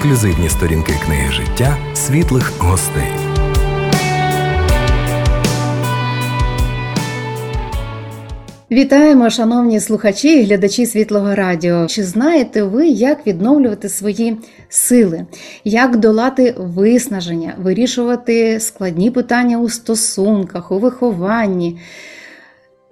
ексклюзивні сторінки книги життя світлих гостей. Вітаємо, шановні слухачі і глядачі світлого радіо. Чи знаєте ви, як відновлювати свої сили, як долати виснаження, вирішувати складні питання у стосунках, у вихованні?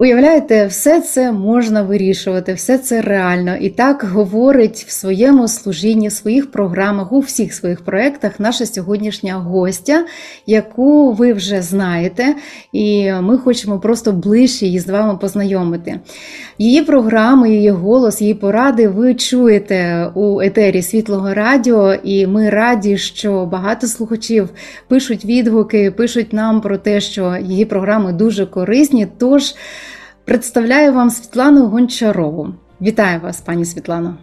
Уявляєте, все це можна вирішувати, все це реально. І так говорить в своєму служінні, в своїх програмах, у всіх своїх проєктах наша сьогоднішня гостя, яку ви вже знаєте, і ми хочемо просто ближче її з вами познайомити. Її програми, її голос, її поради ви чуєте у етері Світлого Радіо, і ми раді, що багато слухачів пишуть відгуки, пишуть нам про те, що її програми дуже корисні. Тож представляю вам Світлану Гончарову. Вітаю вас, пані Світлано.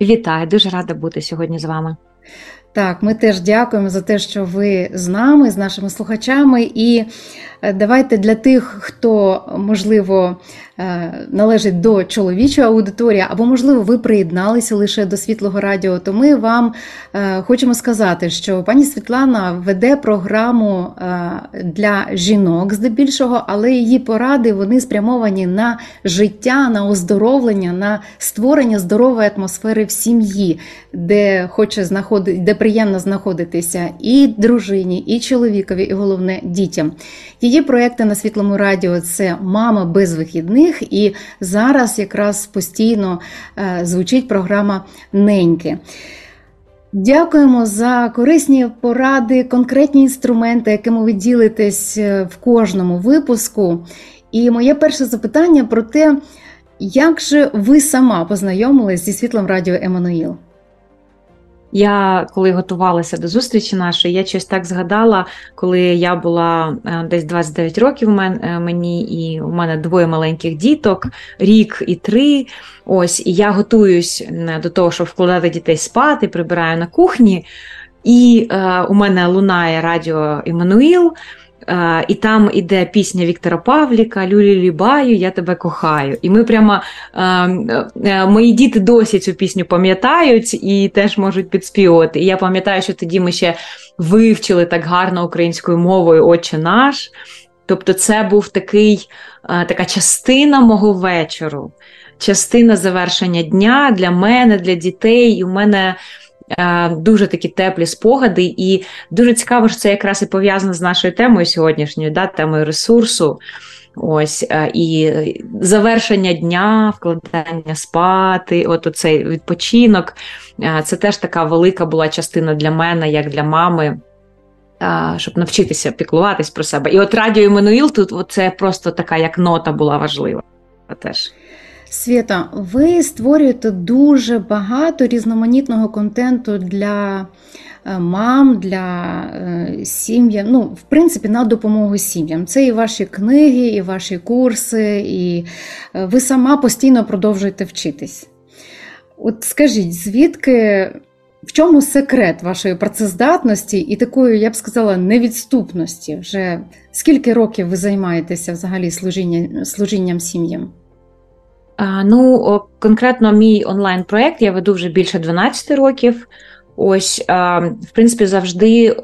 Вітаю, дуже рада бути сьогодні з вами. Так, ми теж дякуємо за те, що ви з нами, з нашими слухачами. І давайте для тих, хто можливо Е, належить до чоловічої аудиторії, або, можливо, ви приєдналися лише до світлого радіо, то ми вам е, хочемо сказати, що пані Світлана веде програму е, для жінок здебільшого, але її поради вони спрямовані на життя, на оздоровлення, на створення здорової атмосфери в сім'ї, де хоче знаходити, де приємно знаходитися і дружині, і чоловікові, і головне дітям. Її проекти на світлому радіо це мама без вихідних і зараз якраз постійно е, звучить програма Неньки. Дякуємо за корисні поради, конкретні інструменти, якими ви ділитесь е, в кожному випуску. І моє перше запитання про те, як же ви сама познайомились зі світлом радіо Еммануїл? Я коли готувалася до зустрічі нашої, я щось так згадала, коли я була е, десь 29 років е, мені, і у мене двоє маленьких діток, рік і три. Ось, і я готуюсь до того, щоб вкладати дітей спати, прибираю на кухні. І е, у мене лунає радіо Іммануїл. І там іде пісня Віктора Павліка Люлі Лібаю, я тебе кохаю. І ми прямо е, мої діти досі цю пісню пам'ятають і теж можуть підспівати. І я пам'ятаю, що тоді ми ще вивчили так гарно українською мовою Отче наш. Тобто, це був такий, така частина мого вечору, частина завершення дня для мене, для дітей. І у мене Е, дуже такі теплі спогади, і дуже цікаво, що це якраз і пов'язано з нашою темою сьогоднішньою, да, темою ресурсу. Ось е, і завершення дня, вкладання спати, от оцей відпочинок. Е, це теж така велика була частина для мене, як для мами. Щоб навчитися піклуватись про себе. І от радіо Еммануїл тут це просто така як нота була важлива. теж. Свята, ви створюєте дуже багато різноманітного контенту для е, мам, для е, сім'ї. Ну, в принципі, на допомогу сім'ям. Це і ваші книги, і ваші курси, і е, ви сама постійно продовжуєте вчитись. От скажіть, звідки, в чому секрет вашої працездатності і такої, я б сказала, невідступності? Вже скільки років ви займаєтеся взагалі служіння, служінням сім'ям? Ну, конкретно мій онлайн-проєкт я веду вже більше 12 років. Ось, в принципі, завжди,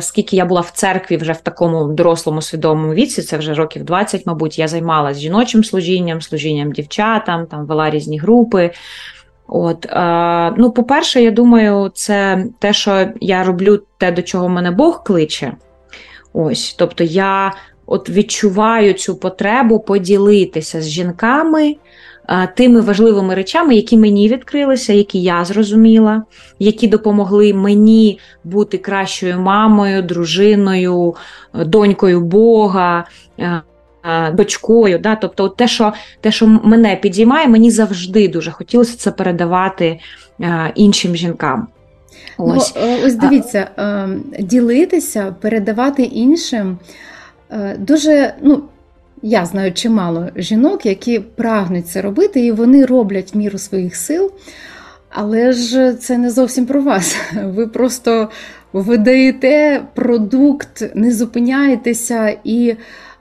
скільки я була в церкві вже в такому дорослому свідомому віці, це вже років 20, мабуть, я займалася жіночим служінням, служінням дівчатам, там вела різні групи. От, ну, По-перше, я думаю, це те, що я роблю те, до чого мене Бог кличе. Ось, Тобто я от відчуваю цю потребу поділитися з жінками тими важливими речами, які мені відкрилися, які я зрозуміла, які допомогли мені бути кращою мамою, дружиною, донькою Бога. Дочкою, да, тобто те, що те, що мене підіймає, мені завжди дуже хотілося це передавати іншим жінкам. Ось ну, ось дивіться, ем, ділитися, передавати іншим. Е, дуже, ну, я знаю чимало жінок, які прагнуть це робити, і вони роблять міру своїх сил. Але ж це не зовсім про вас. Ви просто видаєте продукт, не зупиняєтеся. І,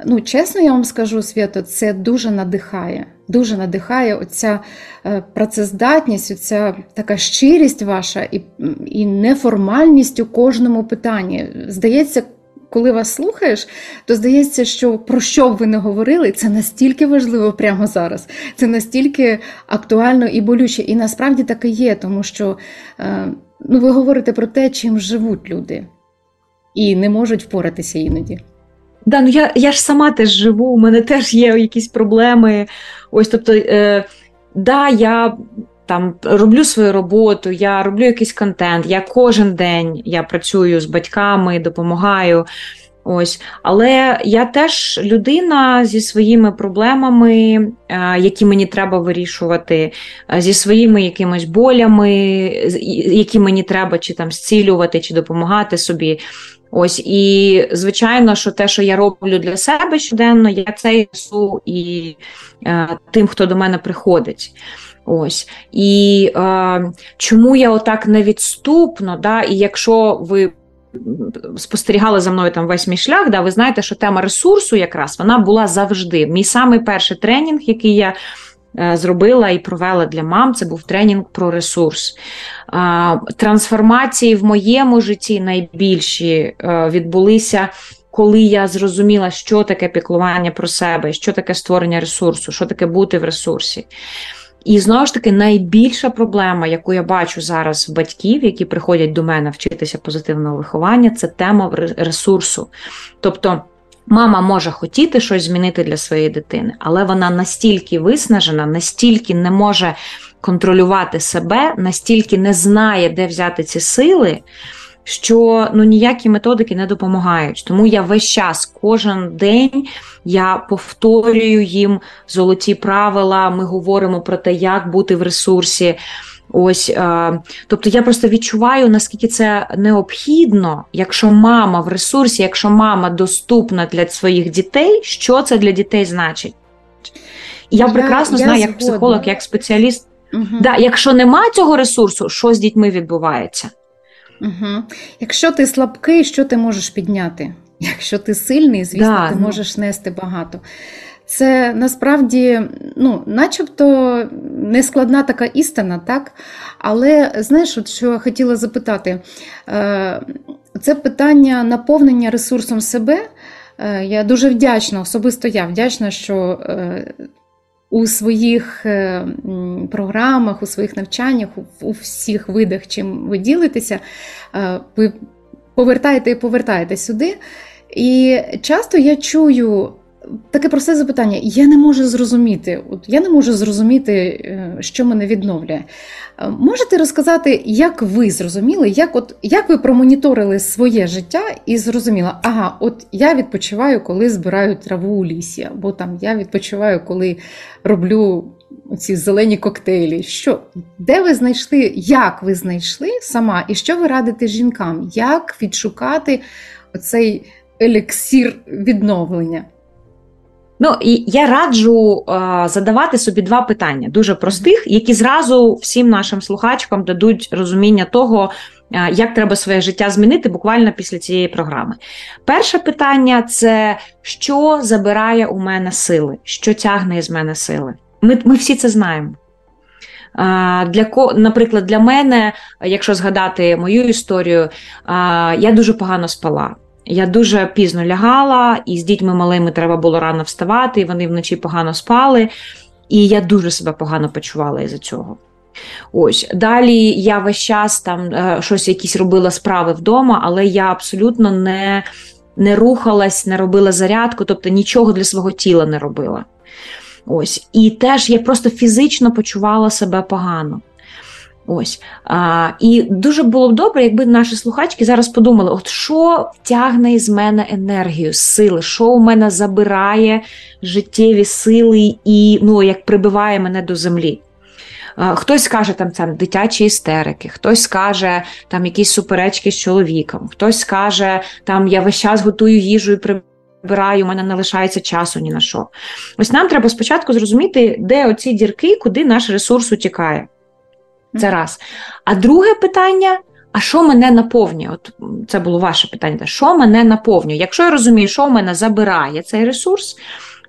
ну, чесно, я вам скажу, Свято, це дуже надихає. дуже надихає оця е, працездатність, оця така щирість ваша і, і неформальність у кожному питанні. Здається, коли вас слухаєш, то здається, що про що б ви не говорили, це настільки важливо прямо зараз. Це настільки актуально і болюче. І насправді так і є, тому що е, ну, ви говорите про те, чим живуть люди, і не можуть впоратися іноді. Да, ну я я ж сама теж живу, у мене теж є якісь проблеми. Ось, тобто, е, да, я там роблю свою роботу, я роблю якийсь контент. Я кожен день я працюю з батьками, допомагаю. Ось, але я теж людина зі своїми проблемами, е, які мені треба вирішувати, е, зі своїми якимись болями, які мені треба чи там зцілювати, чи допомагати собі. Ось і звичайно, що те, що я роблю для себе щоденно, я це несу і е, тим, хто до мене приходить. Ось і е, чому я отак невідступно, да, і якщо ви спостерігали за мною там весь мій шлях, да, ви знаєте, що тема ресурсу якраз вона була завжди. Мій самий перший тренінг, який я е, зробила і провела для мам, це був тренінг про ресурс. Е, трансформації в моєму житті найбільші е, відбулися. Коли я зрозуміла, що таке піклування про себе, що таке створення ресурсу, що таке бути в ресурсі. І знову ж таки, найбільша проблема, яку я бачу зараз в батьків, які приходять до мене вчитися позитивного виховання, це тема ресурсу. Тобто. Мама може хотіти щось змінити для своєї дитини, але вона настільки виснажена, настільки не може контролювати себе, настільки не знає, де взяти ці сили, що ну, ніякі методики не допомагають. Тому я весь час, кожен день я повторюю їм золоті правила. Ми говоримо про те, як бути в ресурсі. Ось, е, тобто я просто відчуваю, наскільки це необхідно, якщо мама в ресурсі, якщо мама доступна для своїх дітей, що це для дітей значить? І я, я прекрасно я знаю, згодна. як психолог, як спеціаліст. Угу. Да, Якщо нема цього ресурсу, що з дітьми відбувається? Угу. Якщо ти слабкий, що ти можеш підняти? Якщо ти сильний, звісно, да, ти ну... можеш нести багато. Це насправді, ну, начебто нескладна така істина, так? Але знаєш, от що я хотіла запитати, е, це питання наповнення ресурсом себе. Е, я дуже вдячна, особисто я вдячна, що е, у своїх програмах, у своїх навчаннях, у всіх видах, чим ви ділитеся, ви повертаєте і повертаєте сюди. І часто я чую таке просте запитання: я не можу зрозуміти, от я не можу зрозуміти, е, що мене відновлює. Е, можете розказати, як ви зрозуміли, як от, як ви промоніторили своє життя і зрозуміли, ага, от я відпочиваю, коли збираю траву у лісі, або там я відпочиваю, коли роблю ці зелені коктейлі. Що, Де ви знайшли, як ви знайшли сама, і що ви радите жінкам? Як відшукати оцей еліксір відновлення? Ну і я раджу е, задавати собі два питання, дуже простих, які зразу всім нашим слухачкам дадуть розуміння того, е, як треба своє життя змінити буквально після цієї програми. Перше питання це що забирає у мене сили, що тягне із мене сили. Ми, Ми всі це знаємо. Е, для Наприклад, для мене, якщо згадати мою історію, я дуже погано спала. Я дуже пізно лягала, і з дітьми малими треба було рано вставати, і вони вночі погано спали, і я дуже себе погано почувала із-за цього. Ось далі я весь час там е, щось якісь робила справи вдома, але я абсолютно не не рухалась, не робила зарядку, тобто нічого для свого тіла не робила. Ось. І теж я просто фізично почувала себе погано. Ось А, І дуже було б добре, якби наші слухачки зараз подумали: от що втягне із мене енергію, сили, що у мене забирає життєві сили і ну, як прибиває мене до землі. Хтось скаже там там дитячі істерики, хтось скаже там якісь суперечки з чоловіком, хтось скаже, там я весь час готую їжу і прибираю, у мене не лишається часу ні на що. Ось нам треба спочатку зрозуміти, де оці дірки, куди наш ресурс утікає. Це раз. А друге питання: а що мене наповнює? От Це було ваше питання. Що мене наповнює? Якщо я розумію, що в мене забирає цей ресурс,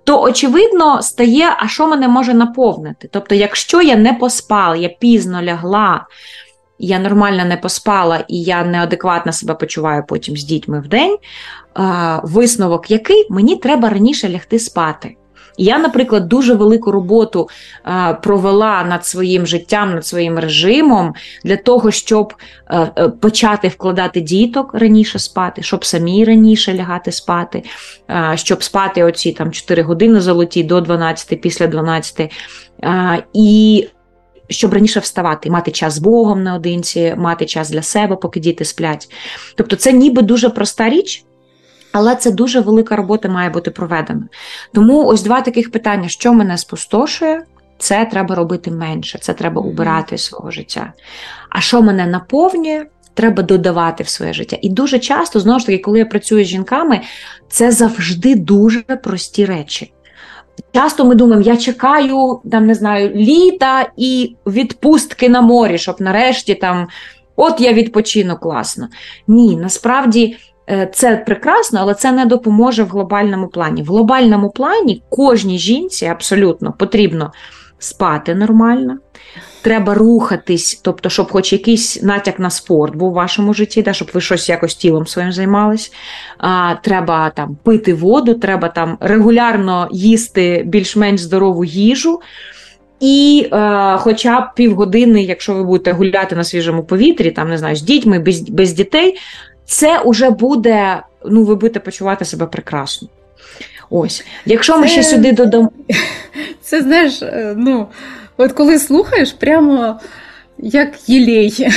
то очевидно стає, а що мене може наповнити? Тобто, якщо я не поспала, я пізно лягла, я нормально не поспала і я неадекватно себе почуваю потім з дітьми в день, висновок який мені треба раніше лягти спати. Я, наприклад, дуже велику роботу е, провела над своїм життям, над своїм режимом для того, щоб е, е, почати вкладати діток раніше спати, щоб самі раніше лягати спати, щоб спати оці там 4 години золоті до 12, після 12. І щоб раніше вставати, мати час з Богом наодинці, мати час для себе, поки діти сплять. Тобто, це ніби дуже проста річ. Але це дуже велика робота має бути проведена. Тому ось два таких питання: що мене спустошує, це треба робити менше, це треба убирати з свого життя. А що мене наповнює, треба додавати в своє життя. І дуже часто, знову ж таки, коли я працюю з жінками, це завжди дуже прості речі. Часто ми думаємо, я чекаю там, не знаю, літа і відпустки на морі, щоб нарешті там, от я відпочину класно. Ні, насправді. Е, це прекрасно, але це не допоможе в глобальному плані. В глобальному плані кожній жінці абсолютно потрібно спати нормально, треба рухатись, тобто, щоб хоч якийсь натяк на спорт був у вашому житті, да, щоб ви щось якось тілом своїм займались. А, Треба там пити воду, треба там регулярно їсти більш-менш здорову їжу. І е, хоча б півгодини, якщо ви будете гуляти на свіжому повітрі, там не знаю, з дітьми, без без дітей, це вже буде, ну, ви будете почувати себе прекрасно. Ось, якщо ми ще сюди додамо. Це знаєш, е, ну, от коли слухаєш, прямо як єлей.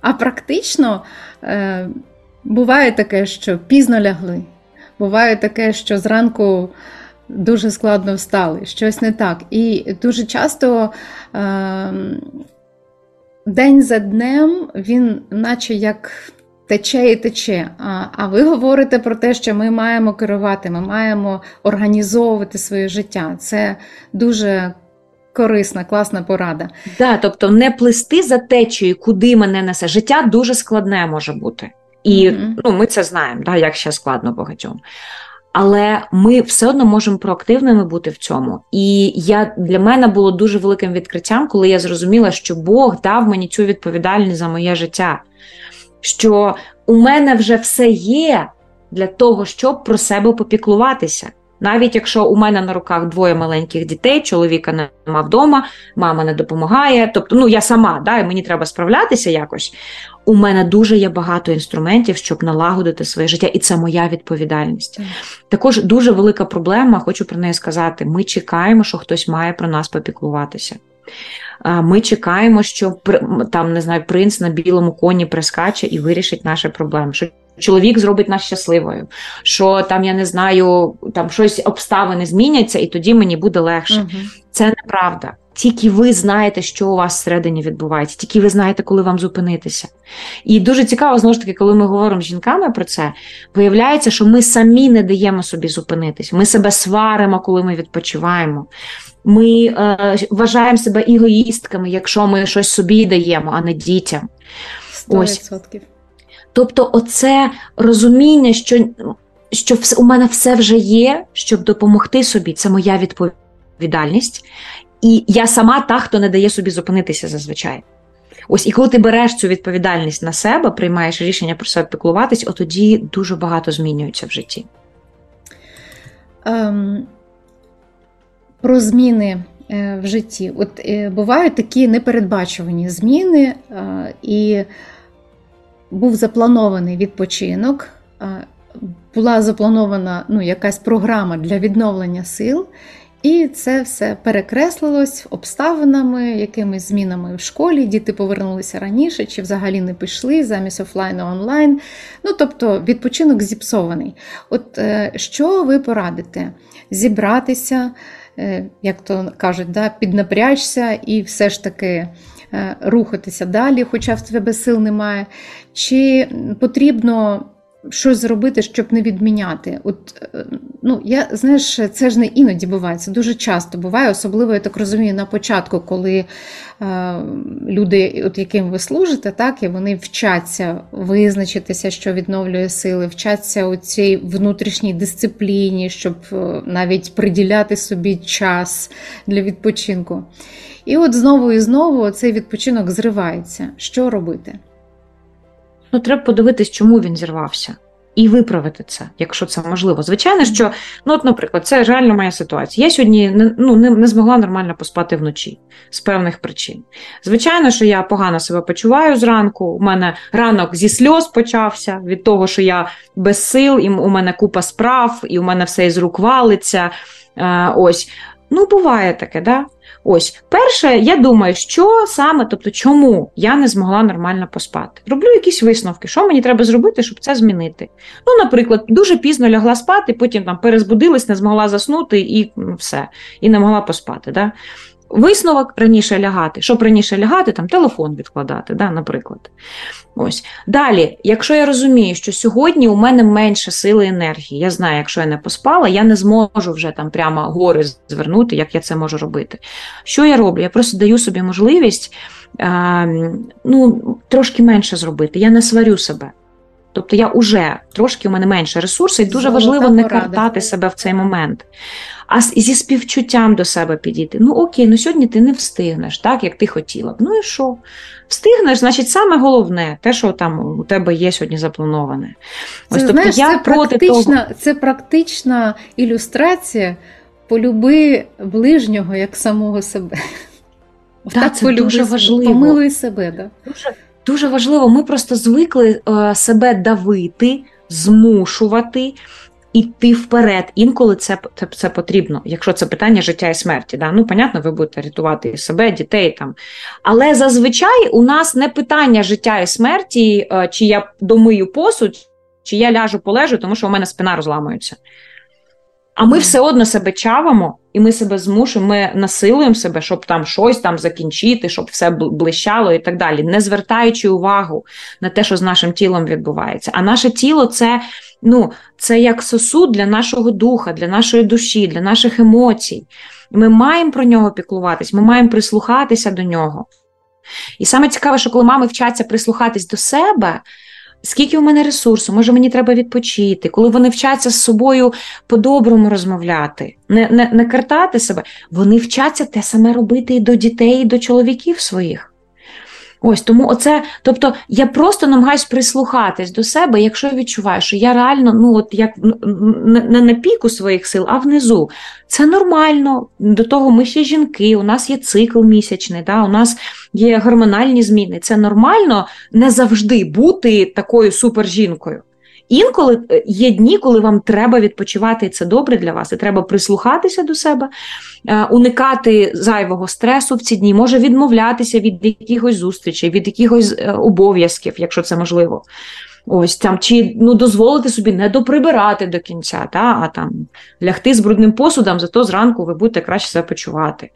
А практично е, буває таке, що пізно лягли. Буває таке, що зранку дуже складно встали, щось не так. І дуже часто е, день за днем він, наче як тече і тече. А ви говорите про те, що ми маємо керувати, ми маємо організовувати своє життя. Це дуже корисна, класна порада. Да, тобто не плисти за течею, куди мене несе. Життя дуже складне може бути. І mm-hmm. ну, ми це знаємо, да, як ще складно багатьом. Але ми все одно можемо проактивними бути в цьому. І я для мене було дуже великим відкриттям, коли я зрозуміла, що Бог дав мені цю відповідальність за моє життя що у мене вже все є для того, щоб про себе попіклуватися. Навіть якщо у мене на руках двоє маленьких дітей, чоловіка нема вдома, мама не допомагає, тобто ну я сама, да, і мені треба справлятися якось. У мене дуже є багато інструментів, щоб налагодити своє життя, і це моя відповідальність. Mm. Також дуже велика проблема, хочу про неї сказати: ми чекаємо, що хтось має про нас попіклуватися. Ми чекаємо, що там не знаю, принц на білому коні прискаче і вирішить наші проблеми. Що Чоловік зробить нас щасливою, що там я не знаю, там щось обставини зміняться, і тоді мені буде легше. Угу. Це неправда. Тільки ви знаєте, що у вас всередині відбувається, тільки ви знаєте, коли вам зупинитися. І дуже цікаво, знову ж таки, коли ми говоримо з жінками про це, виявляється, що ми самі не даємо собі зупинитися. Ми себе сваримо, коли ми відпочиваємо. Ми е, вважаємо себе егоїстками, якщо ми щось собі даємо, а не дітям. 100%. Ось. Тобто, оце розуміння, що що у мене все вже є, щоб допомогти собі, це моя відповідальність. І я сама та, хто не дає собі зупинитися зазвичай. Ось, і коли ти береш цю відповідальність на себе, приймаєш рішення про себе піклуватись, от тоді дуже багато змінюється в житті. Um, про зміни е, в житті. От е, бувають такі непередбачувані зміни, е, і був запланований відпочинок, була запланована ну, якась програма для відновлення сил. І це все перекреслилось обставинами, якимись змінами в школі. Діти повернулися раніше, чи взагалі не пішли замість офлайну онлайн. Ну, тобто відпочинок зіпсований. От що ви порадите? Зібратися, Е, як то кажуть, да, піднапрячся і все ж таки е, рухатися далі, хоча в тебе сил немає. Чи потрібно щось зробити, щоб не відміняти. От, е, ну, я, знаєш, Це ж не іноді буває, це дуже часто буває, особливо, я так розумію, на початку, коли е, люди, от яким ви служите, так, і вони вчаться визначитися, що відновлює сили, вчаться у цій внутрішній дисципліні, щоб е, навіть приділяти собі час для відпочинку. І от знову і знову цей відпочинок зривається. Що робити? Ну, треба подивитись, чому він зірвався. І виправити це, якщо це можливо. Звичайно, що, ну, от, наприклад, це реально моя ситуація. Я сьогодні не, ну, не, не змогла нормально поспати вночі з певних причин. Звичайно, що я погано себе почуваю зранку. У мене ранок зі сльоз почався від того, що я без сил, і у мене купа справ, і у мене все із рук валиться. Е, ось. Ну, буває таке, да? Ось, перше, я думаю, що саме, тобто, чому я не змогла нормально поспати. Роблю якісь висновки, що мені треба зробити, щоб це змінити. Ну, наприклад, дуже пізно лягла спати, потім там перезбудилась, не змогла заснути і ну, все, і не могла поспати. Да? Висновок раніше лягати. Щоб раніше лягати, там телефон відкладати, да, наприклад. Ось. Далі, якщо я розумію, що сьогодні у мене менше сили енергії, я знаю, якщо я не поспала, я не зможу вже там прямо гори звернути, як я це можу робити. Що я роблю? Я просто даю собі можливість а, ну, трошки менше зробити. Я не сварю себе. Тобто я вже трошки у мене менше ресурсу, і дуже Золота важливо не картати себе в цей момент а зі співчуттям до себе підійти. Ну окей, ну сьогодні ти не встигнеш, так як ти хотіла б. Ну і що? Встигнеш, значить, саме головне, те, що там у тебе є сьогодні заплановане. Ось це, тобто знаєш, я це проти практична, того... це практична ілюстрація полюби ближнього як самого себе. Да, так, це дуже важливо. Помилуй себе. Да? Дуже, дуже важливо. Ми просто звикли е, себе давити, змушувати іти вперед. Інколи це це, це потрібно, якщо це питання життя і смерті. Да? Ну, понятно, ви будете рятувати себе, дітей там. Але зазвичай у нас не питання життя і смерті, е, чи я домию посуд, чи я ляжу полежу, тому що у мене спина розламується. А ми все одно себе чавимо, і ми себе змушуємо, ми насилуємо себе, щоб там щось там закінчити, щоб все блищало і так далі, не звертаючи увагу на те, що з нашим тілом відбувається. А наше тіло це ну, це як сосуд для нашого духа, для нашої душі, для наших емоцій. Ми маємо про нього піклуватись, ми маємо прислухатися до нього. І саме цікаве, що коли мами вчаться прислухатись до себе, скільки у мене ресурсу, може мені треба відпочити, коли вони вчаться з собою по-доброму розмовляти, не не, не картати себе, вони вчаться те саме робити і до дітей, і до чоловіків своїх. Ось тому оце, тобто я просто намагаюсь прислухатись до себе, якщо відчуваю, що я реально ну от як не на піку своїх сил, а внизу. Це нормально. До того ми ще жінки, у нас є цикл місячний, да, у нас є гормональні зміни. Це нормально не завжди бути такою супержінкою. Інколи е, є дні, коли вам треба відпочивати, і це добре для вас, і треба прислухатися до себе, е, уникати зайвого стресу в ці дні, може відмовлятися від якихось зустрічей, від якихось е, обов'язків, якщо це можливо. Ось там, Чи ну, дозволити собі не доприбирати до кінця, та, а там лягти з брудним посудом, зато зранку ви будете краще себе почувати.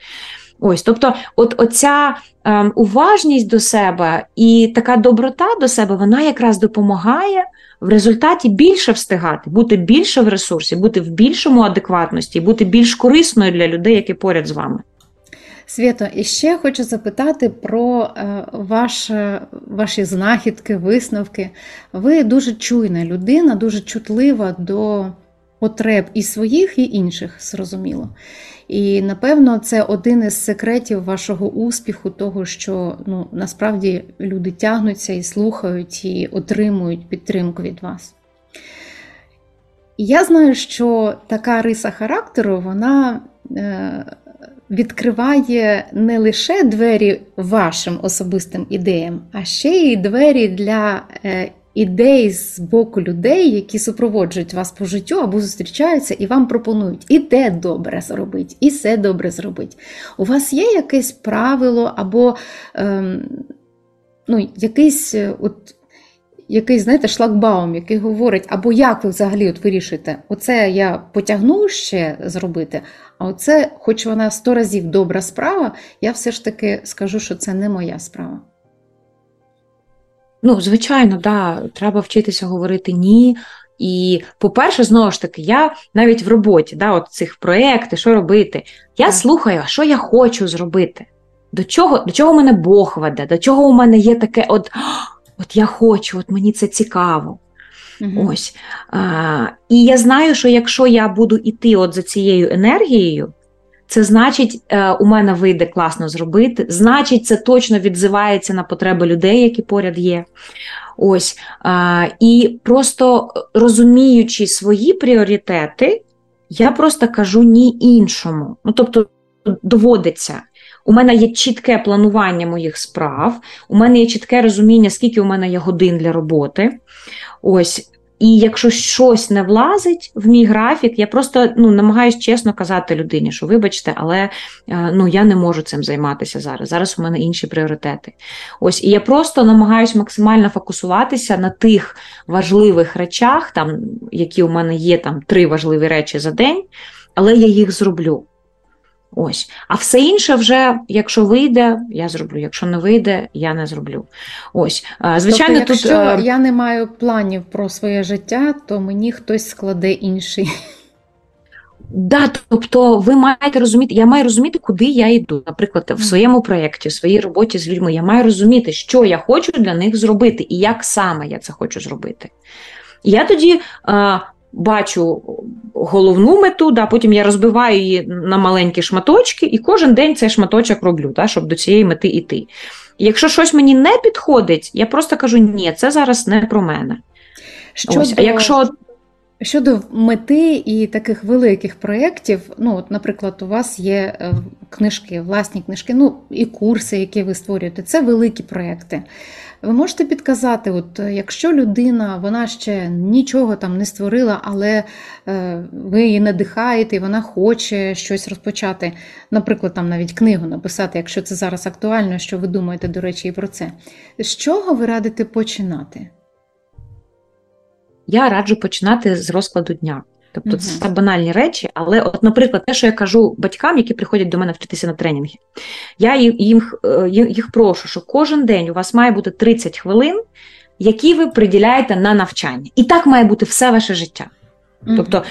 Ось, Тобто, от оця е, уважність до себе і така доброта до себе, вона якраз допомагає в результаті більше встигати, бути більше в ресурсі, бути в більшому адекватності, бути більш корисною для людей, які поряд з вами. Свято, і ще хочу запитати про е, ваш, ваші знахідки, висновки. Ви дуже чуйна людина, дуже чутлива до потреб і своїх, і інших, зрозуміло. І напевно це один із секретів вашого успіху, того, що ну, насправді люди тягнуться і слухають, і отримують підтримку від вас. Я знаю, що така риса характеру, вона е, відкриває не лише двері вашим особистим ідеям, а ще й двері для е, ідей з боку людей, які супроводжують вас по життю або зустрічаються і вам пропонують і те добре зробити, і все добре зробити. У вас є якесь правило, або ем, ну, якийсь е, от, якийсь, знаєте, шлагбаум, який говорить, або як ви взагалі от вирішите, оце я потягну ще зробити, а оце, хоч вона сто разів добра справа, я все ж таки скажу, що це не моя справа. Ну, звичайно, да, треба вчитися говорити ні. І, по-перше, знову ж таки, я навіть в роботі, да, от цих проєкти, що робити, я так. слухаю, що я хочу зробити, до чого до чого мене Бог веде, до чого у мене є таке, от от я хочу, от мені це цікаво. Угу. Ось. А, І я знаю, що якщо я буду йти от за цією енергією, це значить, е, у мене вийде класно зробити, значить, це точно відзивається на потреби людей, які поряд є. Ось. І просто розуміючи свої пріоритети, я просто кажу ні іншому. Ну, тобто, доводиться. У мене є чітке планування моїх справ, у мене є чітке розуміння, скільки у мене є годин для роботи. Ось. І якщо щось не влазить в мій графік, я просто ну, намагаюся чесно казати людині, що вибачте, але е, ну, я не можу цим займатися зараз. Зараз у мене інші пріоритети. Ось, І я просто намагаюся максимально фокусуватися на тих важливих речах, там, які у мене є там три важливі речі за день, але я їх зроблю. Ось. А все інше вже, якщо вийде, я зроблю. Якщо не вийде, я не зроблю. Ось. Звичайно, тобто, якщо тут... я не маю планів про своє життя, то мені хтось складе інший. Да, тобто ви маєте розуміти, я маю розуміти, куди я йду. Наприклад, в своєму проєкті, в своїй роботі з людьми, я маю розуміти, що я хочу для них зробити і як саме я це хочу зробити. І я тоді бачу головну мету, да, потім я розбиваю її на маленькі шматочки, і кожен день цей шматочок роблю, да, щоб до цієї мети йти. І якщо щось мені не підходить, я просто кажу, ні, це зараз не про мене. Щодо... Ось, а якщо... Щодо мети і таких великих проєктів, ну, от, наприклад, у вас є е, книжки, власні книжки, ну і курси, які ви створюєте, це великі проєкти. Ви можете підказати, от е, якщо людина вона ще нічого там не створила, але е, ви її надихаєте, і вона хоче щось розпочати, наприклад, там навіть книгу написати, якщо це зараз актуально, що ви думаєте, до речі, і про це. З чого ви радите починати? Я раджу починати з розкладу дня. Тобто uh це банальні речі, але, от, наприклад, те, що я кажу батькам, які приходять до мене вчитися на тренінги, я їм, е, їх прошу, що кожен день у вас має бути 30 хвилин, які ви приділяєте на навчання. І так має бути все ваше життя. Uh Тобто,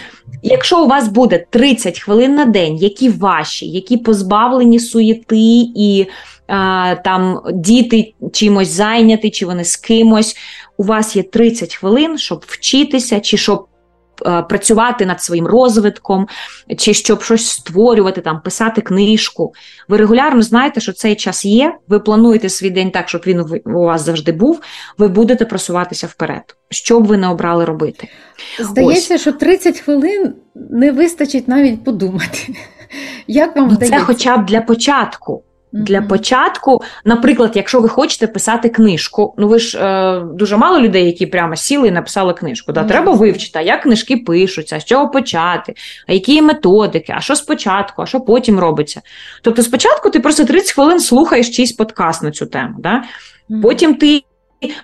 якщо у вас буде 30 хвилин на день, які ваші, які позбавлені суєти і а, там діти чимось зайняті, чи вони з кимось, у вас є 30 хвилин, щоб вчитися, чи щоб Е, працювати над своїм розвитком, чи щоб щось створювати, там, писати книжку. Ви регулярно знаєте, що цей час є, ви плануєте свій день так, щоб він у вас завжди був, ви будете просуватися вперед. Що б ви не обрали робити? Здається, Ось. що 30 хвилин не вистачить навіть подумати. Як вам ну, Це хоча б для початку. Для початку, наприклад, якщо ви хочете писати книжку, ну ви ж е, дуже мало людей, які прямо сіли і написали книжку. Да? Треба вивчити, а як книжки пишуться, з чого почати, а які методики, а що спочатку, а що потім робиться. Тобто, спочатку ти просто 30 хвилин слухаєш чийсь подкаст на цю тему. Да? Потім ти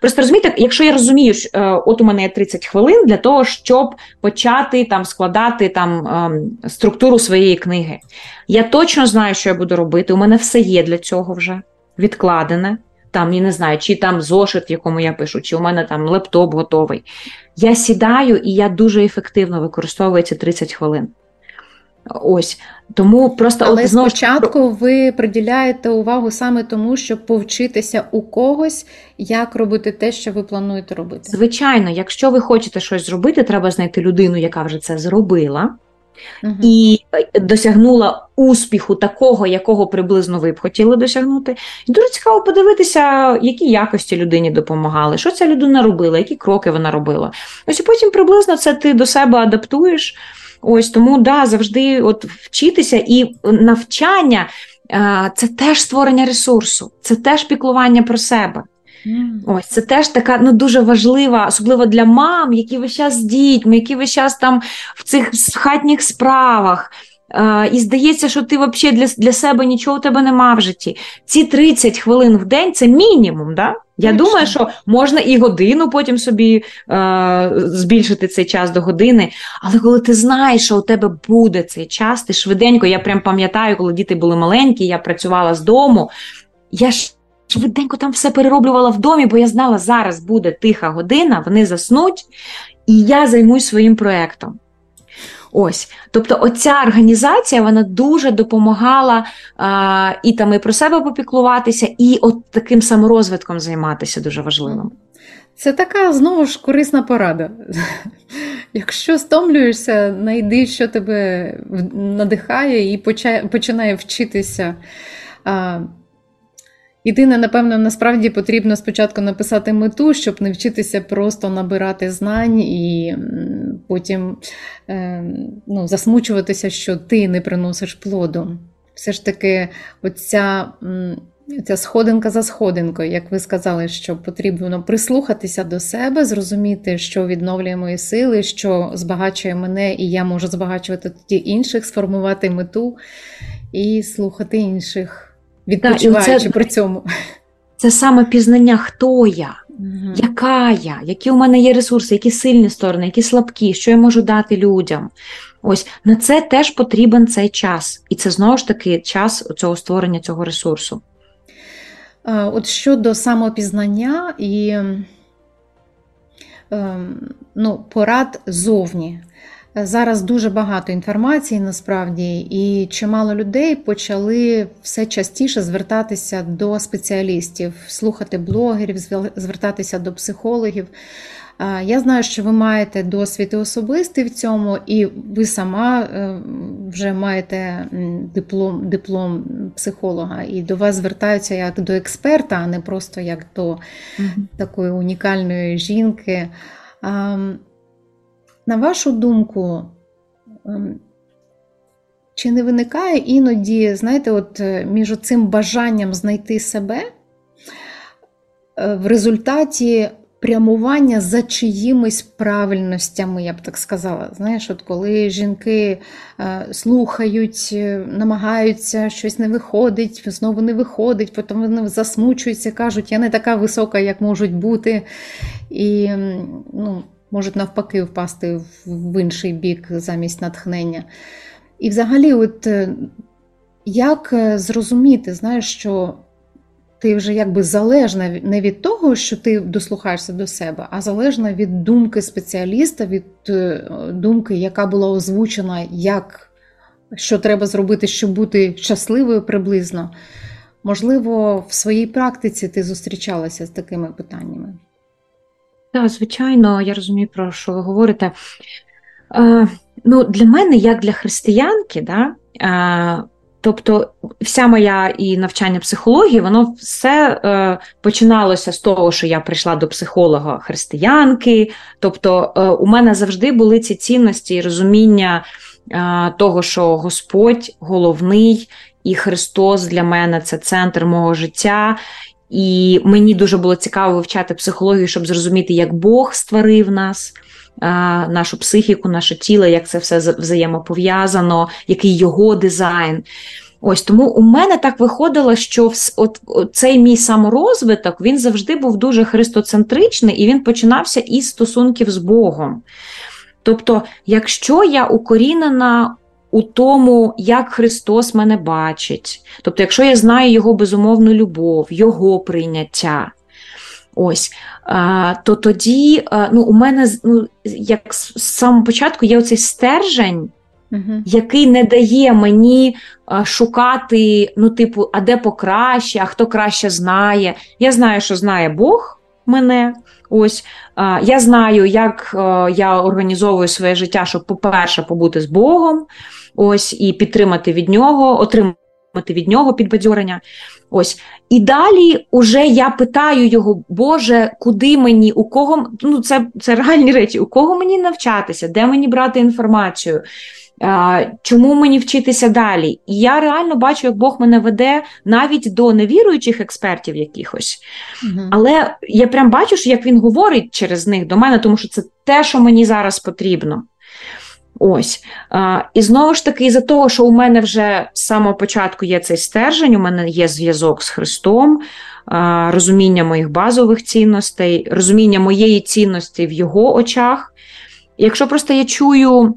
Просто розумієте, якщо я розумію, що е, от у мене є 30 хвилин для того, щоб почати там складати там ем, структуру своєї книги, я точно знаю, що я буду робити. У мене все є для цього вже відкладене. Там, я не знаю, чи там зошит, в якому я пишу, чи у мене там лептоп готовий. Я сідаю і я дуже ефективно використовую ці 30 хвилин. Ось тому просто Але знову спочатку ви приділяєте увагу саме тому, щоб повчитися у когось, як робити те, що ви плануєте робити. Звичайно, якщо ви хочете щось зробити, треба знайти людину, яка вже це зробила. Угу. І е, досягнула успіху такого, якого приблизно ви б хотіли досягнути. І дуже цікаво подивитися, які якості людині допомагали, що ця людина робила, які кроки вона робила. Ось і потім приблизно це ти до себе адаптуєш. Ось тому да, завжди от вчитися і навчання це теж створення ресурсу, це теж піклування про себе. Mm. Ось це теж така ну дуже важлива, особливо для мам, які весь час з дітьми, які весь час там в цих хатніх справах. І здається, що ти взагалі для для себе нічого у тебе нема в житті. Ці 30 хвилин в день це мінімум. Да? Я Точно. думаю, що можна і годину потім собі е, збільшити цей час до години. Але коли ти знаєш, що у тебе буде цей час, ти швиденько, я прям пам'ятаю, коли діти були маленькі, я працювала з дому. Я швиденько там все перероблювала в домі, бо я знала, зараз буде тиха година, вони заснуть, і я займусь своїм проєктом. Ось, тобто, оця організація вона дуже допомагала а, і там і про себе попіклуватися, і от таким саморозвитком займатися дуже важливим. Це така знову ж корисна порада. Якщо стомлюєшся, знайди, що тебе надихає, і починає вчитися. Єдине, напевно, насправді потрібно спочатку написати мету, щоб не вчитися просто набирати знань і потім е, ну, засмучуватися, що ти не приносиш плоду. Все ж таки, оця ця сходинка за сходинкою, як ви сказали, що потрібно прислухатися до себе, зрозуміти, що відновлює мої сили, що збагачує мене, і я можу збагачувати тоді інших, сформувати мету і слухати інших відпочиваючи при цьому. Це саме пізнання, хто я, угу. яка я, які у мене є ресурси, які сильні сторони, які слабкі, що я можу дати людям. Ось на це теж потрібен цей час. І це знову ж таки час цього створення цього ресурсу. От щодо самопізнання і ем, ну, порад зовні. Зараз дуже багато інформації насправді, і чимало людей почали все частіше звертатися до спеціалістів, слухати блогерів, звертатися до психологів. Я знаю, що ви маєте досвід особистий в цьому, і ви сама е, вже маєте диплом диплом психолога, і до вас звертаються як до експерта, а не просто як до такої унікальної жінки. На вашу думку, ем, чи не виникає іноді, знаєте, от е, між цим бажанням знайти себе е, в результаті прямування за чиїмись правильностями, я б так сказала. Знаєш, от коли жінки е, слухають, намагаються, щось не виходить, знову не виходить, потім вони засмучуються, кажуть, я не така висока, як можуть бути. І ну, можуть навпаки впасти в інший бік замість натхнення. І взагалі, от е, як е, зрозуміти, знаєш, що ти вже якби залежна не від того, що ти дослухаєшся до себе, а залежна від думки спеціаліста, від е, думки, яка була озвучена, як, що треба зробити, щоб бути щасливою приблизно. Можливо, в своїй практиці ти зустрічалася з такими питаннями. Так, звичайно, я розумію, про що ви говорите. Е, ну, Для мене, як для християнки, да, е, тобто вся моя і навчання психології, воно все е, починалося з того, що я прийшла до психолога християнки. Тобто, е, у мене завжди були ці цінності і розуміння е, того, що Господь головний. І Христос для мене це центр мого життя, і мені дуже було цікаво вивчати психологію, щоб зрозуміти, як Бог створив нас, нашу психіку, наше тіло, як це все взаємопов'язано, який його дизайн. Ось тому у мене так виходило, що от, от цей мій саморозвиток він завжди був дуже христоцентричний і він починався із стосунків з Богом. Тобто, якщо я укорінена у тому, як Христос мене бачить. Тобто, якщо я знаю Його безумовну любов, Його прийняття, ось, то тоді ну, у мене ну, як з самого початку є оцей стержень. Uh-huh. Який не дає мені шукати, ну, типу, а де покраще, а хто краще знає. Я знаю, що знає Бог мене. Ось я знаю, як я організовую своє життя, щоб, по-перше, побути з Богом ось і підтримати від нього, отримати від нього підбадьорення. Ось. І далі уже я питаю його, Боже, куди мені, у кого ну це це реальні речі, у кого мені навчатися, де мені брати інформацію, а, чому мені вчитися далі? І я реально бачу, як Бог мене веде навіть до невіруючих експертів якихось. Угу. Але я прям бачу, що як він говорить через них до мене, тому що це те, що мені зараз потрібно. Ось. І знову ж таки, із-за того, що у мене вже з самого початку є цей стержень, у мене є зв'язок з Христом, розуміння моїх базових цінностей, розуміння моєї цінності в його очах. Якщо просто я чую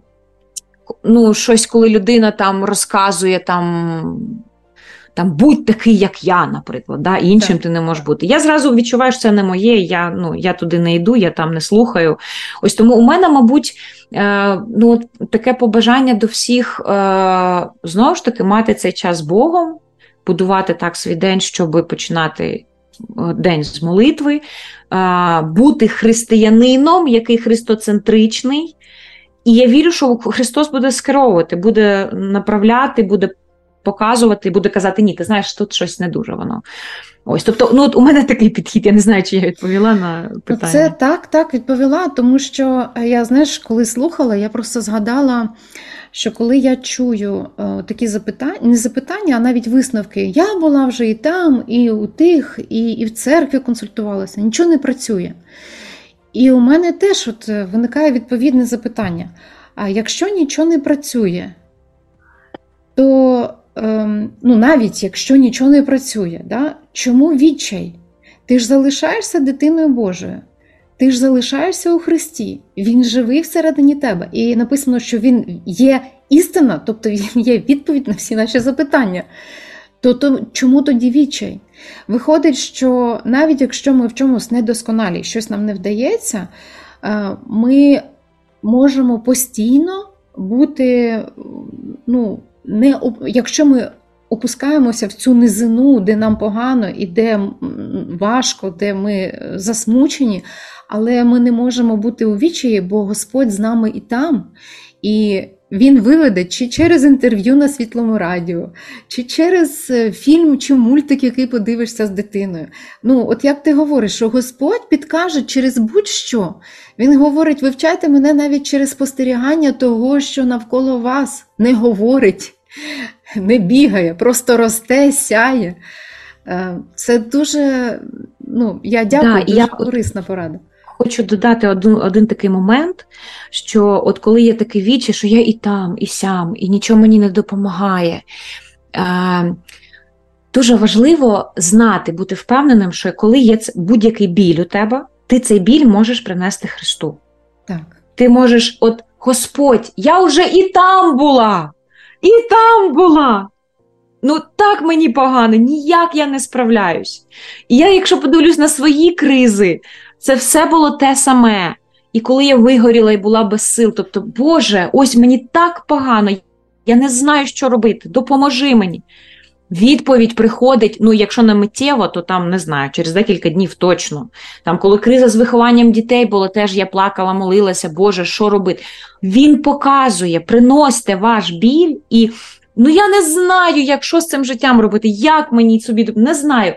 ну, щось, коли людина там розказує там там будь такий, як я, наприклад, да, іншим так. ти не можеш бути. Я зразу відчуваю, що це не моє, я ну, я туди не йду, я там не слухаю. Ось тому у мене, мабуть, е, ну, таке побажання до всіх е, знову ж таки мати цей час з Богом, будувати так свій день, щоб починати. Е, день з молитви, е, бути християнином, який христоцентричний. І я вірю, що Христос буде скеровувати, буде направляти, буде показувати, буде казати, ні, ти знаєш, тут щось не дуже воно. Ось, тобто, ну от у мене такий підхід, я не знаю, чи я відповіла на питання. Це так, так, відповіла, тому що я, знаєш, коли слухала, я просто згадала, що коли я чую о, такі запитання, не запитання, а навіть висновки, я була вже і там, і у тих, і, і в церкві консультувалася, нічого не працює. І у мене теж от виникає відповідне запитання: а якщо нічого не працює, то ну, навіть якщо нічого не працює, да, чому відчай? Ти ж залишаєшся дитиною Божою, ти ж залишаєшся у Христі, Він живий всередині тебе. І написано, що Він є істина, тобто Він є відповідь на всі наші запитання. То, то чому тоді відчай? Виходить, що навіть якщо ми в чомусь недосконалі, щось нам не вдається, е, ми можемо постійно бути ну, не якщо ми опускаємося в цю низину, де нам погано і де важко, де ми засмучені, але ми не можемо бути у вічаї, бо Господь з нами і там. І він виведе чи через інтерв'ю на світлому радіо, чи через е, фільм чи мультик, який подивишся з дитиною. Ну, от як ти говориш, що Господь підкаже через будь-що. Він говорить: вивчайте мене навіть через спостерігання того, що навколо вас не говорить не бігає, просто росте, сяє. Е, це дуже, ну, я дякую, да, дуже я корисна порада. Хочу додати один один такий момент, що от коли є таке вічі, що я і там, і сям, і нічого мені не допомагає. Е, Дуже важливо знати, бути впевненим, що коли є будь-який біль у тебе, ти цей біль можеш принести Христу. Так. Ти можеш, от Господь, я вже і там була. І там була. Ну, так мені погано, ніяк я не справляюсь. І я, якщо подивлюсь на свої кризи, це все було те саме. І коли я вигоріла і була без сил, тобто, Боже, ось мені так погано, я не знаю, що робити, допоможи мені. Відповідь приходить, ну, якщо не миттєво, то там не знаю, через декілька днів точно. Там, коли криза з вихованням дітей була, теж я плакала, молилася, Боже, що робити? Він показує, приносьте ваш біль, і ну я не знаю, як що з цим життям робити, як мені собі не знаю.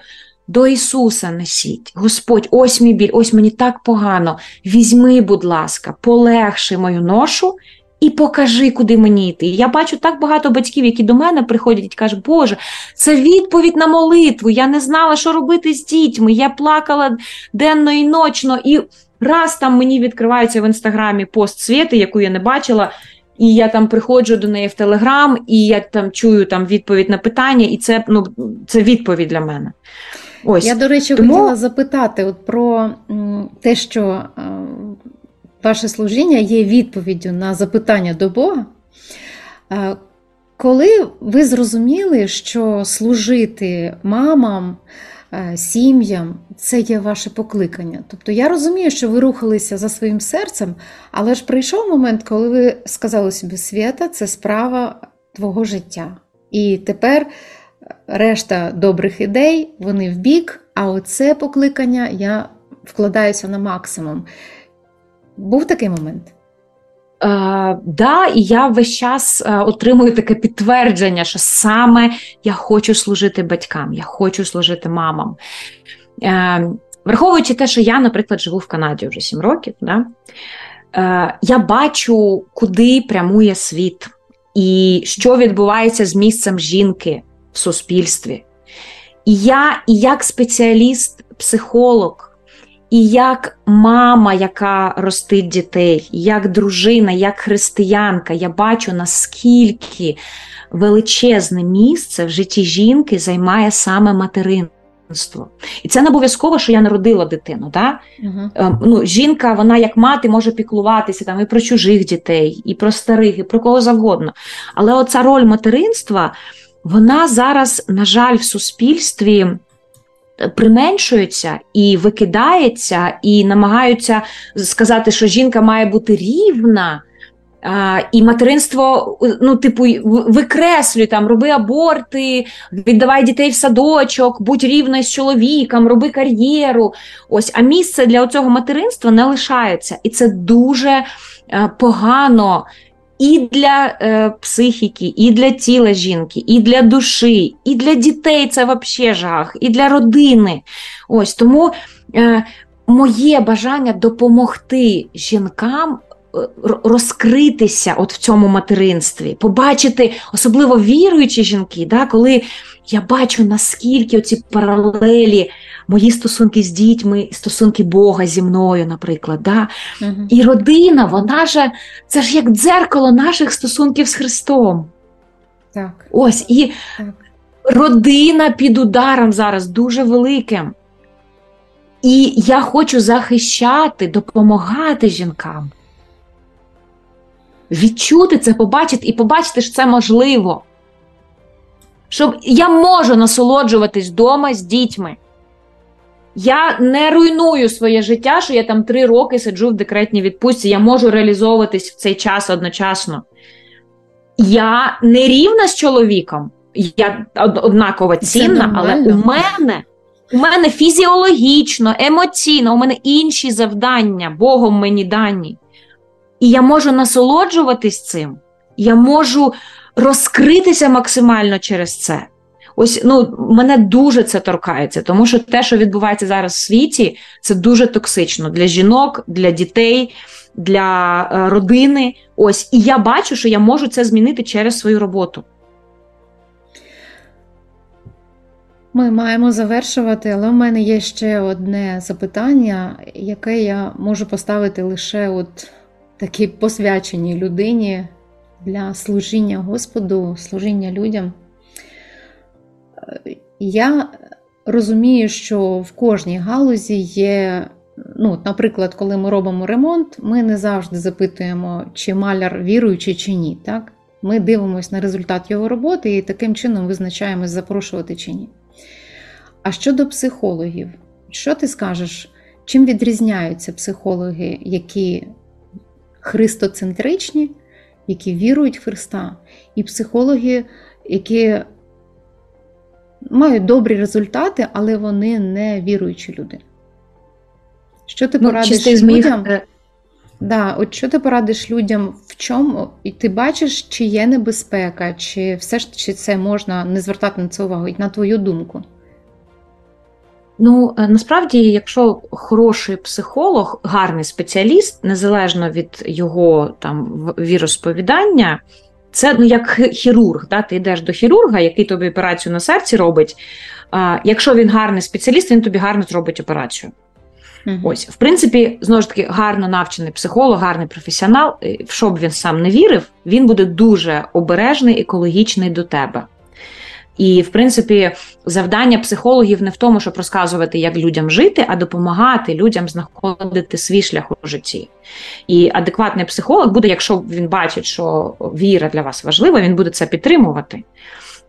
До Ісуса несіть. Господь, ось мій біль, ось мені так погано. Візьми, будь ласка, полегши мою ношу і покажи, куди мені йти. Я бачу так багато батьків, які до мене приходять і кажуть, Боже, це відповідь на молитву. Я не знала, що робити з дітьми. Я плакала денно і ночно, і раз там мені відкривається в інстаграмі пост Світи, яку я не бачила. І я там приходжу до неї в Телеграм, і я там чую там відповідь на питання, і це ну, це відповідь для мене. Ось. Я, до речі, Тому... хотіла запитати от про те, що е, ваше служіння є відповіддю на запитання до Бога. Коли ви зрозуміли, що служити мамам, е, сім'ям це є ваше покликання. Тобто я розумію, що ви рухалися за своїм серцем, але ж прийшов момент, коли ви сказали собі, Свята, це справа твого життя. І тепер решта добрих ідей, вони в бік, а оце покликання я вкладаюся на максимум. Був такий момент? Е, да, і я весь час е, отримую таке підтвердження, що саме я хочу служити батькам, я хочу служити мамам. Е, враховуючи те, що я, наприклад, живу в Канаді вже 7 років, да, я бачу, куди прямує світ, і що відбувається з місцем жінки в суспільстві. І я, і як спеціаліст, психолог і як мама, яка ростить дітей, як дружина, як християнка, я бачу, наскільки величезне місце в житті жінки займає саме материнство. І це не обов'язково, що я народила дитину. Да? Uh-huh. Ну, Жінка, вона як мати може піклуватися там і про чужих дітей, і про старих, і про кого завгодно. Але оця роль материнства вона зараз, на жаль, в суспільстві применшується і викидається, і намагаються сказати, що жінка має бути рівна. А, І материнство, ну, типу, викреслюй там, роби аборти, віддавай дітей в садочок, будь рівна з чоловіком, роби кар'єру. Ось, а місце для цього материнства не лишається. І це дуже е, погано і для е, психіки, і для тіла жінки, і для душі, і для дітей це взагалі жах, і для родини. Ось тому е, моє бажання допомогти жінкам. Розкритися от в цьому материнстві, побачити, особливо віруючі жінки, да, коли я бачу, наскільки оці паралелі мої стосунки з дітьми, стосунки Бога зі мною, наприклад. Да? Угу. І родина, вона ж це ж як дзеркало наших стосунків з Христом. Так. Ось і так. родина під ударом зараз дуже великим. І я хочу захищати, допомагати жінкам. Відчути це, побачити і побачити, що це можливо. Щоб я можу насолоджуватись вдома з дітьми. Я не руйную своє життя, що я там три роки сиджу в декретній відпустці, я можу реалізовуватись в цей час одночасно. Я не рівна з чоловіком, я однаково цінна, але у мене у мене фізіологічно, емоційно, у мене інші завдання, Богом мені дані. І я можу насолоджуватись цим, я можу розкритися максимально через це. Ось ну мене дуже це торкається, тому що те, що відбувається зараз в світі, це дуже токсично для жінок, для дітей, для е, родини. Ось і я бачу, що я можу це змінити через свою роботу. Ми маємо завершувати, але в мене є ще одне запитання, яке я можу поставити лише от такій посвяченій людині для служіння Господу, служіння людям. Я розумію, що в кожній галузі є, ну, наприклад, коли ми робимо ремонт, ми не завжди запитуємо, чи маляр віруючий чи ні. Так? Ми дивимося на результат його роботи і таким чином визначаємось, запрошувати чи ні. А щодо психологів, що ти скажеш, чим відрізняються психологи, які христоцентричні, які вірують в Христа, і психологи, які мають добрі результати, але вони не віруючі люди. Що ти ну, порадиш людям? Моїх... Да, от Що ти порадиш людям в чому? І ти бачиш, чи є небезпека, чи все ж чи це можна не звертати на це увагу, і на твою думку? Ну, е, насправді, якщо хороший психолог, гарний спеціаліст, незалежно від його там віросповідання, це ну, як хірург. Да? Ти йдеш до хірурга, який тобі операцію на серці робить. А, Якщо він гарний спеціаліст, він тобі гарно зробить операцію. Угу. Ось, в принципі, знову ж таки, гарно навчений психолог, гарний професіонал, в що б він сам не вірив, він буде дуже обережний, екологічний до тебе. І, в принципі, завдання психологів не в тому, щоб розказувати, як людям жити, а допомагати людям знаходити свій шлях у житті. І адекватний психолог буде, якщо він бачить, що віра для вас важлива, він буде це підтримувати.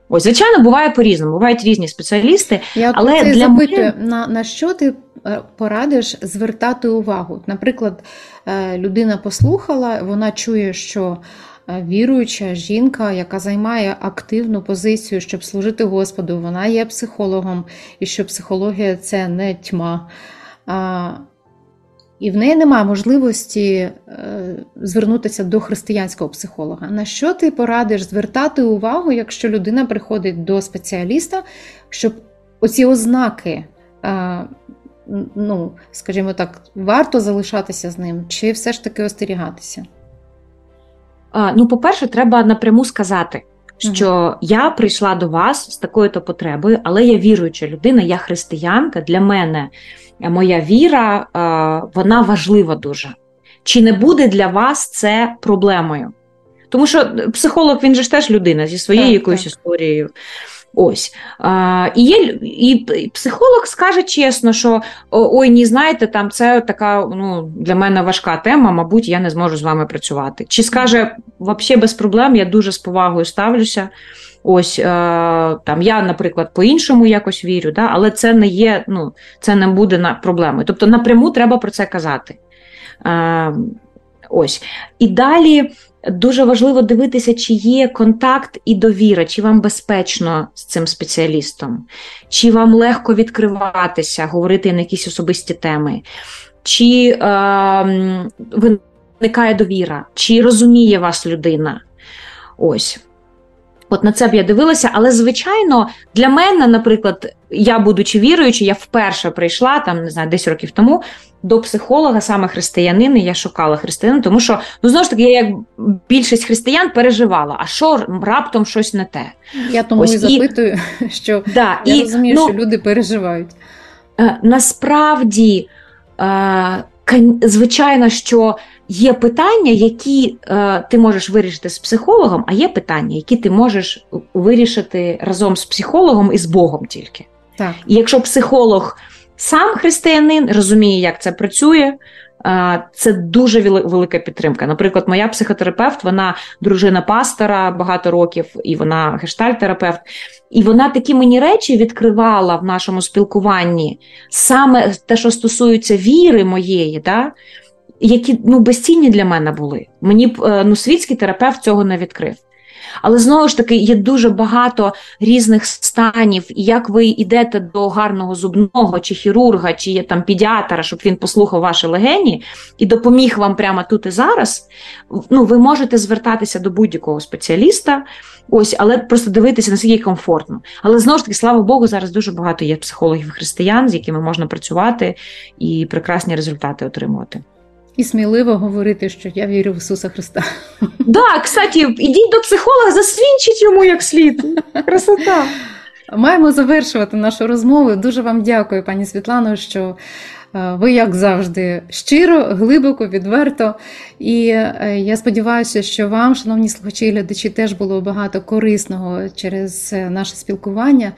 Ось, звичайно, буває по-різному, бувають різні спеціалісти. Я але для запитую, мене... на, на що ти е, порадиш звертати увагу? Наприклад, е, людина послухала, вона чує, що віруюча жінка, яка займає активну позицію, щоб служити Господу, вона є психологом, і що психологія це не тьма. І в неї немає можливості е, звернутися до християнського психолога. На що ти порадиш звертати увагу, якщо людина приходить до спеціаліста, щоб оці ознаки, ну, скажімо так, варто залишатися з ним, чи все ж таки остерігатися? Ну, по-перше, треба напряму сказати, що угу. я прийшла до вас з такою-то потребою, але я віруюча людина, я християнка. Для мене моя віра вона важлива дуже. Чи не буде для вас це проблемою? Тому що психолог він же ж теж людина зі своєю так, якоюсь так. історією. Ось. А, І є і психолог скаже чесно, що ой, ні, знаєте, там це така ну, для мене важка тема, мабуть, я не зможу з вами працювати. Чи скаже, взагалі без проблем, я дуже з повагою ставлюся. Ось е, там я, наприклад, по-іншому якось вірю, да? але це не є, ну, це не буде на проблемою. Тобто напряму треба про це казати. Е, ось. І далі дуже важливо дивитися, чи є контакт і довіра, чи вам безпечно з цим спеціалістом, чи вам легко відкриватися, говорити на якісь особисті теми, чи е, виникає довіра, чи розуміє вас людина. Ось. От на це б я дивилася, але звичайно, для мене, наприклад, я, будучи віруючи, я вперше прийшла там, не знаю, 10 років тому до психолога, саме християнини, я шукала християнин, тому що ну знову ж таки, я як більшість християн переживала, а що раптом щось не те. Я тому Ось, і запитую, що да, я і, розумію, ну, що люди переживають. Е, насправді, е, звичайно, що є питання, які е, ти можеш вирішити з психологом, а є питання, які ти можеш вирішити разом з психологом і з Богом тільки. Так. І якщо психолог сам християнин розуміє, як це працює. Це дуже велика підтримка. Наприклад, моя психотерапевт, вона дружина пастора багато років, і вона гештальтерапевт. І вона такі мені речі відкривала в нашому спілкуванні, саме те, що стосується віри моєї, да, які ну, безцінні для мене були. Мені е, ну, світський терапевт цього не відкрив. Але знову ж таки є дуже багато різних станів, і як ви йдете до гарного зубного чи хірурга, чи є там педіатра, щоб він послухав ваші легені і допоміг вам прямо тут і зараз. Ну, ви можете звертатися до будь-якого спеціаліста, ось, але просто дивитися, наскільки комфортно. Але знову ж таки, слава Богу, зараз дуже багато є психологів християн, з якими можна працювати і прекрасні результати отримувати. І сміливо говорити, що я вірю в Ісуса Христа. Да, кстати, ідіть до психолога, засвідчіть йому як слід. Красота. Маємо завершувати нашу розмову. Дуже вам дякую, пані Світлано, що е, ви, як завжди, щиро, глибоко, відверто. І е, я сподіваюся, що вам, шановні слухачі і глядачі, теж було багато корисного через е, наше спілкування.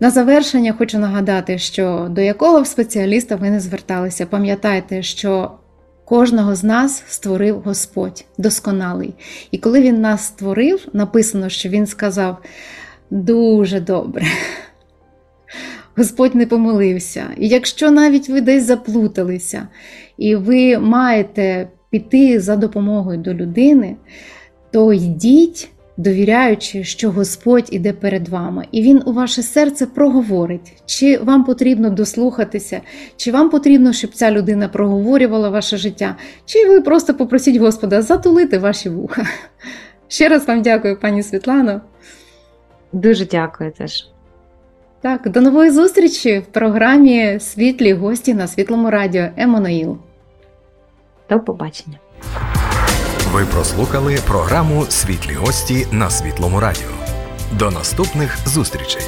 На завершення хочу нагадати, що до якого б спеціаліста ви не зверталися, пам'ятайте, що Кожного з нас створив Господь досконалий. І коли Він нас створив, написано, що Він сказав дуже добре. Господь не помилився. І якщо навіть ви десь заплуталися, і ви маєте піти за допомогою до людини, то йдіть довіряючи, що Господь іде перед вами, і Він у ваше серце проговорить, чи вам потрібно дослухатися, чи вам потрібно, щоб ця людина проговорювала ваше життя, чи ви просто попросіть Господа затулити ваші вуха. Ще раз вам дякую, пані Світлано. Дуже дякую теж. Так, до нової зустрічі в програмі Світлі гості на Світлому радіо Еммануїл. До побачення. Ви прослухали програму Світлі гості на Світлому Радіо. До наступних зустрічей.